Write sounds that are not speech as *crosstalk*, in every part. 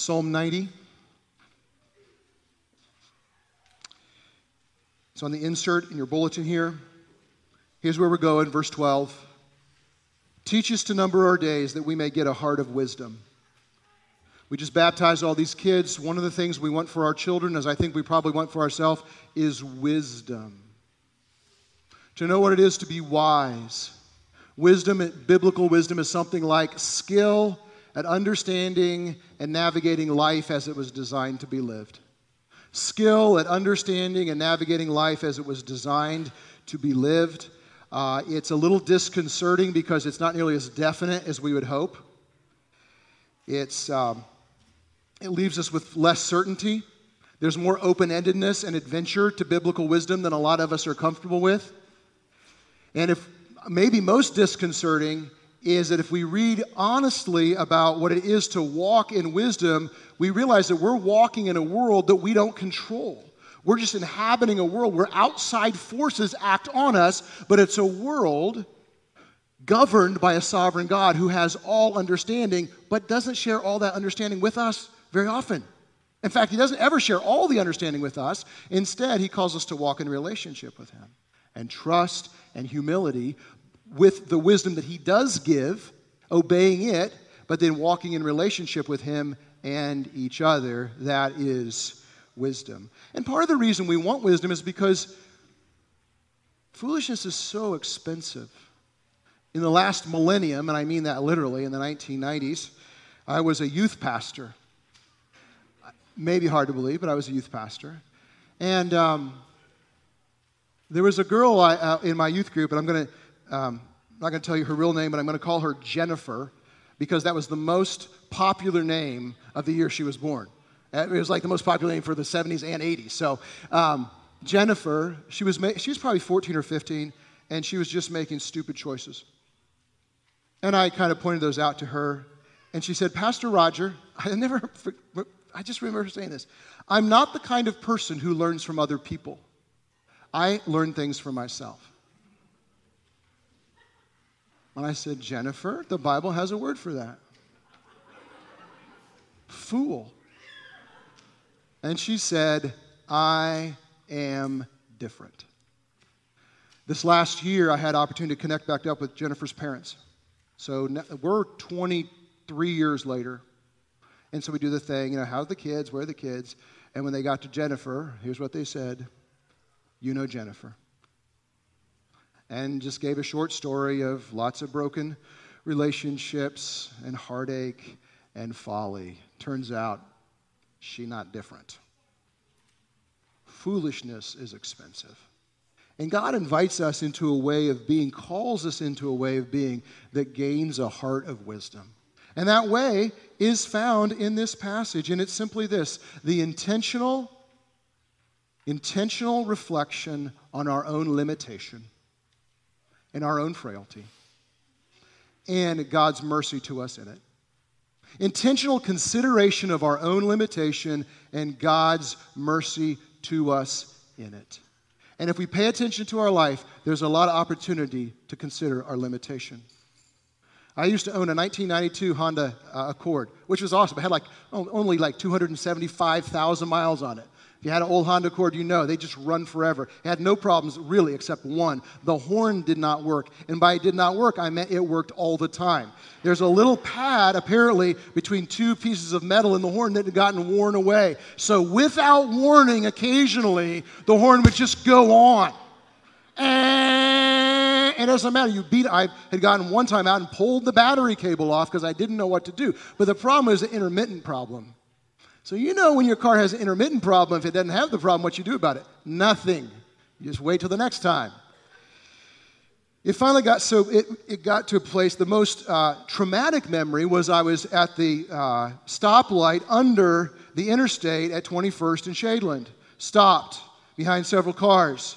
Psalm 90. It's on the insert in your bulletin here. Here's where we're going, verse 12. Teach us to number our days that we may get a heart of wisdom. We just baptized all these kids. One of the things we want for our children, as I think we probably want for ourselves, is wisdom. To know what it is to be wise. Wisdom, biblical wisdom, is something like skill at understanding and navigating life as it was designed to be lived. Skill at understanding and navigating life as it was designed to be lived. Uh, it's a little disconcerting because it's not nearly as definite as we would hope. It's, um, it leaves us with less certainty. There's more open endedness and adventure to biblical wisdom than a lot of us are comfortable with. And if maybe most disconcerting is that if we read honestly about what it is to walk in wisdom, we realize that we're walking in a world that we don't control. We're just inhabiting a world where outside forces act on us, but it's a world governed by a sovereign God who has all understanding, but doesn't share all that understanding with us very often. In fact, he doesn't ever share all the understanding with us. Instead, he calls us to walk in relationship with him and trust and humility with the wisdom that he does give, obeying it, but then walking in relationship with him and each other. That is wisdom. And part of the reason we want wisdom is because foolishness is so expensive. In the last millennium, and I mean that literally, in the 1990s, I was a youth pastor. Maybe hard to believe, but I was a youth pastor. And um, there was a girl I, uh, in my youth group, and I'm going to um, I'm not going to tell you her real name, but I'm going to call her Jennifer because that was the most popular name of the year she was born. It was like the most popular name for the 70s and 80s. So um, Jennifer, she was, ma- she was probably 14 or 15, and she was just making stupid choices. And I kind of pointed those out to her, and she said, Pastor Roger, *laughs* I never, I just remember saying this. I'm not the kind of person who learns from other people. I learn things for myself. And I said, Jennifer, the Bible has a word for that. Fool. And she said, I am different. This last year, I had opportunity to connect back up with Jennifer's parents. So we're 23 years later. And so we do the thing, you know, how's the kids? Where are the kids? And when they got to Jennifer, here's what they said You know Jennifer and just gave a short story of lots of broken relationships and heartache and folly. Turns out she not different. Foolishness is expensive. And God invites us into a way of being, calls us into a way of being that gains a heart of wisdom. And that way is found in this passage. And it's simply this the intentional, intentional reflection on our own limitation and our own frailty and God's mercy to us in it. Intentional consideration of our own limitation and God's mercy to us in it. And if we pay attention to our life, there's a lot of opportunity to consider our limitation. I used to own a 1992 Honda uh, Accord, which was awesome. It had like only like 275,000 miles on it. If you had an old Honda Accord, you know they just run forever. It had no problems really except one. The horn did not work. And by it did not work, I meant it worked all the time. There's a little pad apparently between two pieces of metal in the horn that had gotten worn away. So without warning, occasionally the horn would just go on. And it doesn't matter. You beat. I had gotten one time out and pulled the battery cable off because I didn't know what to do. But the problem is the intermittent problem. So you know when your car has an intermittent problem, if it doesn't have the problem, what you do about it? Nothing. You just wait till the next time. It finally got so it, it got to a place. The most uh, traumatic memory was I was at the uh, stoplight under the interstate at 21st and Shadeland, stopped behind several cars.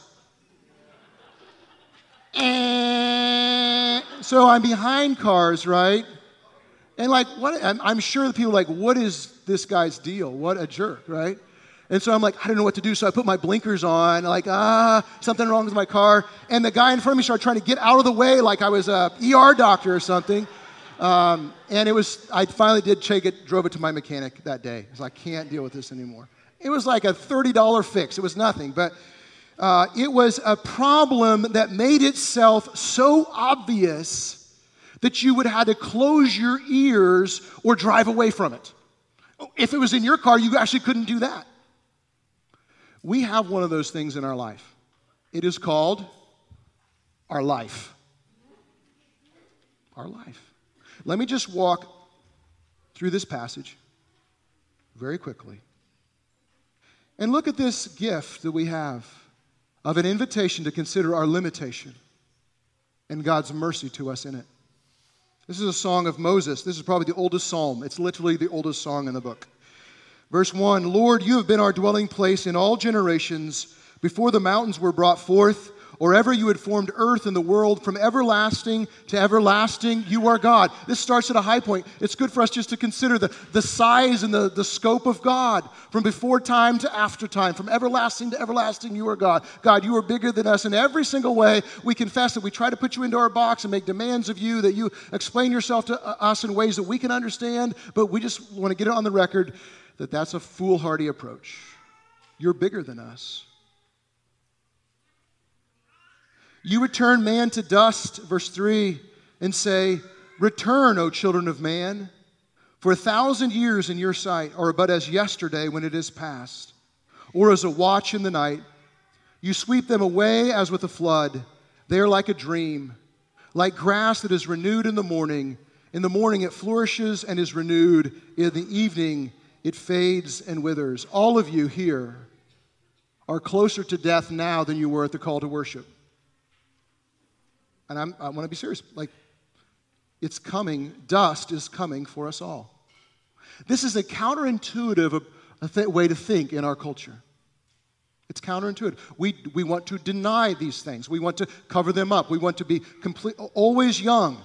And so I'm behind cars, right? And like, what? I'm, sure the people are like, what is this guy's deal? What a jerk, right? And so I'm like, I don't know what to do. So I put my blinkers on, like, ah, something wrong with my car. And the guy in front of me started trying to get out of the way like I was a ER doctor or something. Um, and it was, I finally did take it, drove it to my mechanic that day. I can't deal with this anymore. It was like a $30 fix. It was nothing, but uh, it was a problem that made itself so obvious that you would have had to close your ears or drive away from it. If it was in your car, you actually couldn't do that. We have one of those things in our life. It is called our life. Our life. Let me just walk through this passage very quickly. And look at this gift that we have of an invitation to consider our limitation and God's mercy to us in it. This is a song of Moses. This is probably the oldest psalm. It's literally the oldest song in the book. Verse 1 Lord, you have been our dwelling place in all generations. Before the mountains were brought forth, or ever you had formed earth and the world, from everlasting to everlasting, you are God. This starts at a high point. It's good for us just to consider the, the size and the, the scope of God from before time to after time, from everlasting to everlasting, you are God. God, you are bigger than us in every single way. We confess that we try to put you into our box and make demands of you, that you explain yourself to uh, us in ways that we can understand, but we just want to get it on the record that that's a foolhardy approach. You're bigger than us. You return man to dust, verse 3, and say, Return, O children of man, for a thousand years in your sight are but as yesterday when it is past, or as a watch in the night. You sweep them away as with a flood. They are like a dream, like grass that is renewed in the morning. In the morning it flourishes and is renewed. In the evening it fades and withers. All of you here are closer to death now than you were at the call to worship and I'm, i want to be serious. Like, it's coming, dust is coming for us all. This is a counterintuitive uh, a th- way to think in our culture. It's counterintuitive. We, we want to deny these things. We want to cover them up. We want to be complete, always young.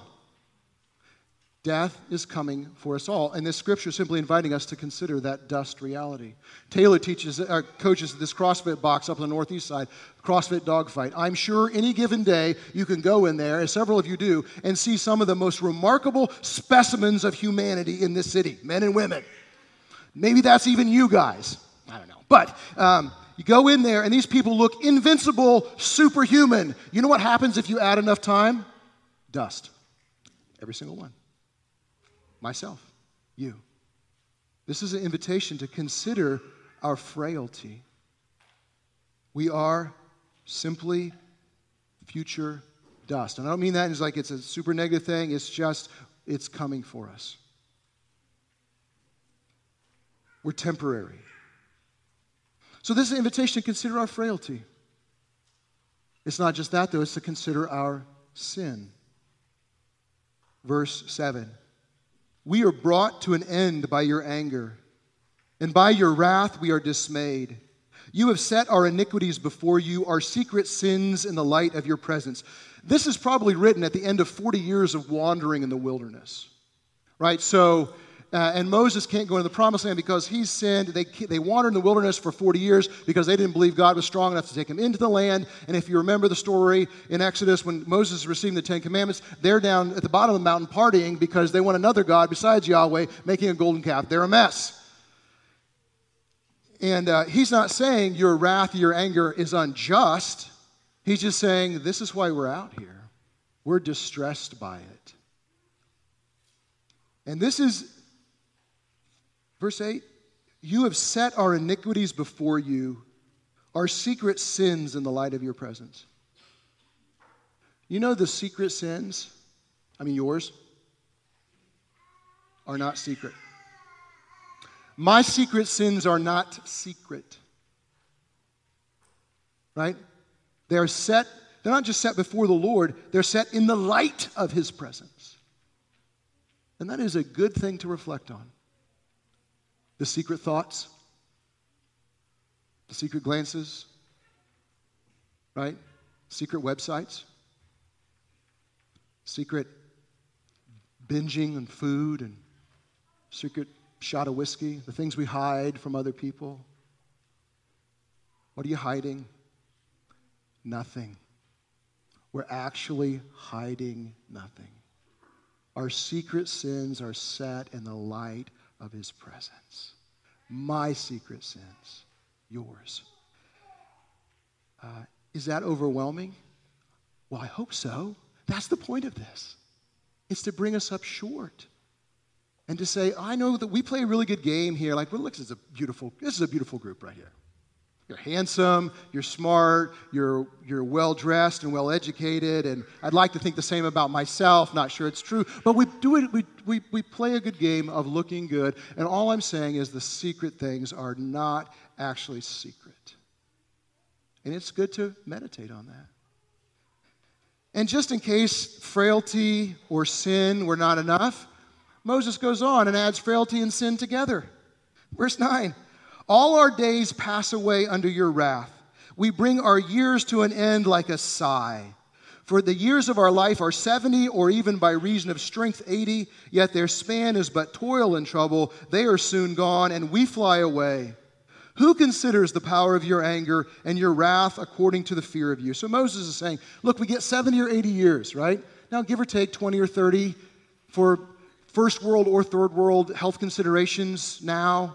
Death is coming for us all. And this scripture is simply inviting us to consider that dust reality. Taylor teaches, uh, coaches this CrossFit box up on the northeast side, CrossFit Dogfight. I'm sure any given day you can go in there, as several of you do, and see some of the most remarkable specimens of humanity in this city, men and women. Maybe that's even you guys. I don't know. But um, you go in there, and these people look invincible, superhuman. You know what happens if you add enough time? Dust. Every single one myself, you. This is an invitation to consider our frailty. We are simply future dust. And I don't mean that as like it's a super negative thing, it's just, it's coming for us. We're temporary. So, this is an invitation to consider our frailty. It's not just that, though, it's to consider our sin. Verse 7 we are brought to an end by your anger, and by your wrath we are dismayed. You have set our iniquities before you, our secret sins in the light of your presence. This is probably written at the end of 40 years of wandering in the wilderness, right? So uh, and Moses can't go into the promised land because he's sinned. They, they wandered in the wilderness for 40 years because they didn't believe God was strong enough to take him into the land. And if you remember the story in Exodus when Moses is receiving the Ten Commandments, they're down at the bottom of the mountain partying because they want another God besides Yahweh making a golden calf. They're a mess. And uh, he's not saying your wrath, your anger is unjust. He's just saying this is why we're out here. We're distressed by it. And this is Verse 8 You have set our iniquities before you, our secret sins in the light of your presence. You know the secret sins, I mean yours, are not secret. My secret sins are not secret. Right? They are set, they're not just set before the Lord, they're set in the light of His presence. And that is a good thing to reflect on the secret thoughts, the secret glances, right? Secret websites, secret binging on food and secret shot of whiskey, the things we hide from other people. What are you hiding? Nothing. We're actually hiding nothing. Our secret sins are set in the light of his presence. My secret sins, yours. Uh, is that overwhelming? Well, I hope so. That's the point of this. It's to bring us up short and to say, I know that we play a really good game here. Like, well, look, this is a beautiful, this is a beautiful group right here. You're handsome, you're smart, you're, you're well dressed and well educated, and I'd like to think the same about myself. Not sure it's true, but we do it, we, we, we play a good game of looking good, and all I'm saying is the secret things are not actually secret. And it's good to meditate on that. And just in case frailty or sin were not enough, Moses goes on and adds frailty and sin together. Verse 9 All our days pass away under your wrath. We bring our years to an end like a sigh. For the years of our life are 70, or even by reason of strength 80, yet their span is but toil and trouble. They are soon gone, and we fly away. Who considers the power of your anger and your wrath according to the fear of you? So Moses is saying, look, we get 70 or 80 years, right? Now, give or take 20 or 30 for first world or third world health considerations now.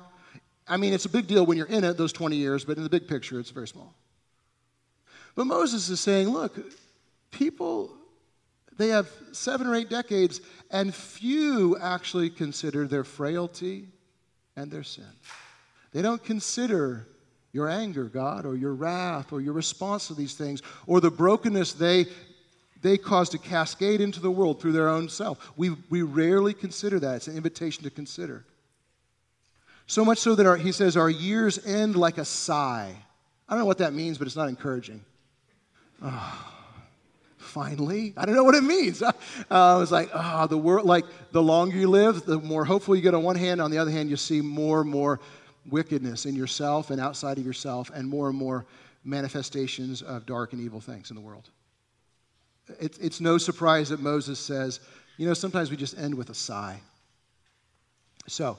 I mean, it's a big deal when you're in it, those 20 years, but in the big picture, it's very small. But Moses is saying, look, people, they have seven or eight decades, and few actually consider their frailty and their sin. They don't consider your anger, God, or your wrath, or your response to these things, or the brokenness they, they cause to cascade into the world through their own self. We, we rarely consider that. It's an invitation to consider. So much so that our, he says, Our years end like a sigh. I don't know what that means, but it's not encouraging. Oh, finally. I don't know what it means. *laughs* Uh, I was like, oh, the world, like the longer you live, the more hopeful you get on one hand. On the other hand, you see more and more wickedness in yourself and outside of yourself, and more and more manifestations of dark and evil things in the world. It, it's no surprise that Moses says, you know, sometimes we just end with a sigh. So,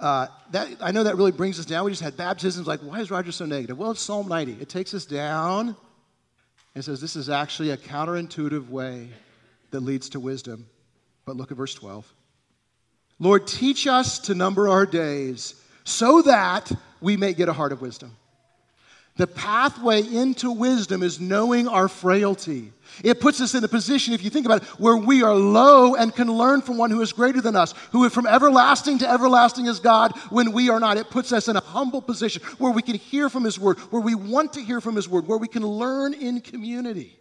uh, that, I know that really brings us down. We just had baptisms. Like, why is Roger so negative? Well, it's Psalm 90. It takes us down and says this is actually a counterintuitive way that leads to wisdom. But look at verse 12. Lord, teach us to number our days so that we may get a heart of wisdom. The pathway into wisdom is knowing our frailty. It puts us in a position, if you think about it, where we are low and can learn from one who is greater than us, who from everlasting to everlasting is God when we are not. It puts us in a humble position where we can hear from His Word, where we want to hear from His Word, where we can learn in community.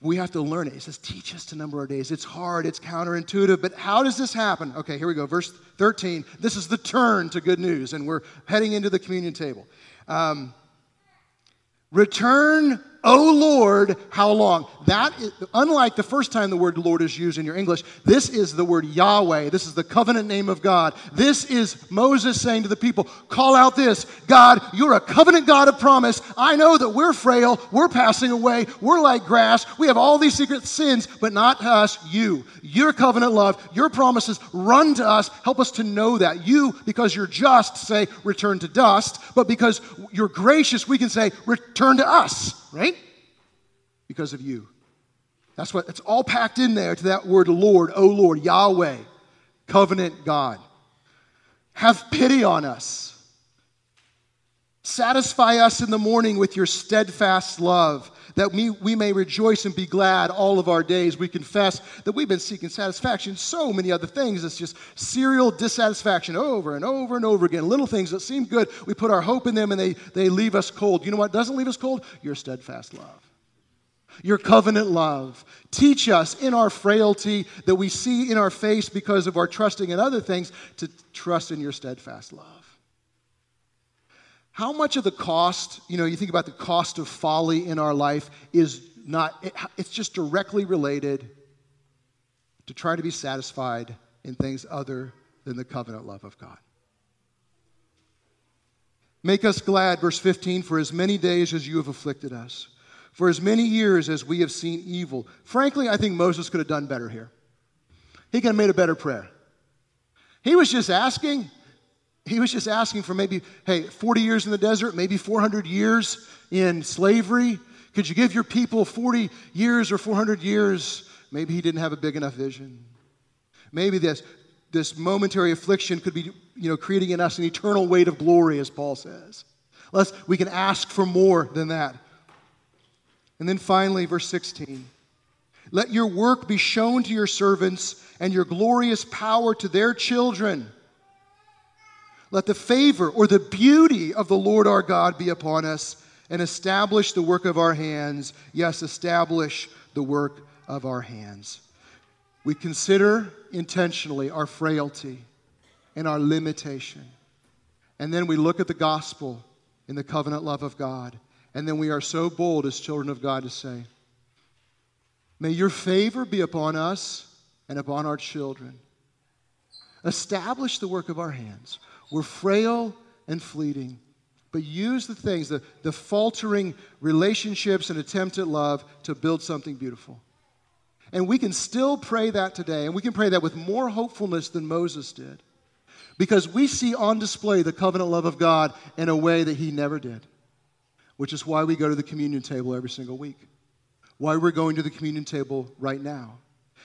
We have to learn it. He says, teach us to number our days. It's hard, it's counterintuitive, but how does this happen? Okay, here we go. Verse 13. This is the turn to good news, and we're heading into the communion table. Um, Return O Lord, how long? That is, unlike the first time the word Lord is used in your English, this is the word Yahweh. This is the covenant name of God. This is Moses saying to the people, call out this God, you're a covenant God of promise. I know that we're frail, we're passing away, we're like grass, we have all these secret sins, but not us, you. Your covenant love, your promises run to us. Help us to know that. You, because you're just, say, return to dust, but because you're gracious, we can say, return to us right? Because of you. That's what it's all packed in there to that word Lord, oh Lord, Yahweh, covenant God. Have pity on us. Satisfy us in the morning with your steadfast love that we, we may rejoice and be glad all of our days. We confess that we've been seeking satisfaction so many other things. It's just serial dissatisfaction over and over and over again. Little things that seem good, we put our hope in them and they, they leave us cold. You know what doesn't leave us cold? Your steadfast love. Your covenant love. Teach us in our frailty that we see in our face because of our trusting in other things to trust in your steadfast love. How much of the cost, you know, you think about the cost of folly in our life is not, it, it's just directly related to try to be satisfied in things other than the covenant love of God. Make us glad, verse 15, for as many days as you have afflicted us, for as many years as we have seen evil. Frankly, I think Moses could have done better here. He could have made a better prayer. He was just asking, he was just asking for maybe, hey, 40 years in the desert, maybe 400 years in slavery. Could you give your people 40 years or 400 years? Maybe he didn't have a big enough vision. Maybe this, this momentary affliction could be you know, creating in us an eternal weight of glory, as Paul says. Lest we can ask for more than that. And then finally, verse 16 let your work be shown to your servants and your glorious power to their children. Let the favor or the beauty of the Lord our God be upon us and establish the work of our hands. Yes, establish the work of our hands. We consider intentionally our frailty and our limitation. And then we look at the gospel in the covenant love of God. And then we are so bold as children of God to say, May your favor be upon us and upon our children. Establish the work of our hands. We're frail and fleeting, but use the things, the, the faltering relationships and attempt at love to build something beautiful. And we can still pray that today, and we can pray that with more hopefulness than Moses did. Because we see on display the covenant love of God in a way that he never did, which is why we go to the communion table every single week why we're going to the communion table right now.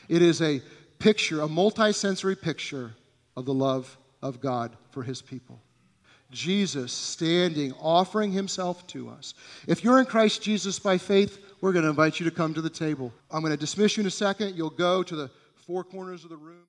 It is a picture, a multi-sensory picture of the love of God for his people. Jesus standing, offering himself to us. If you're in Christ Jesus by faith, we're going to invite you to come to the table. I'm going to dismiss you in a second. You'll go to the four corners of the room.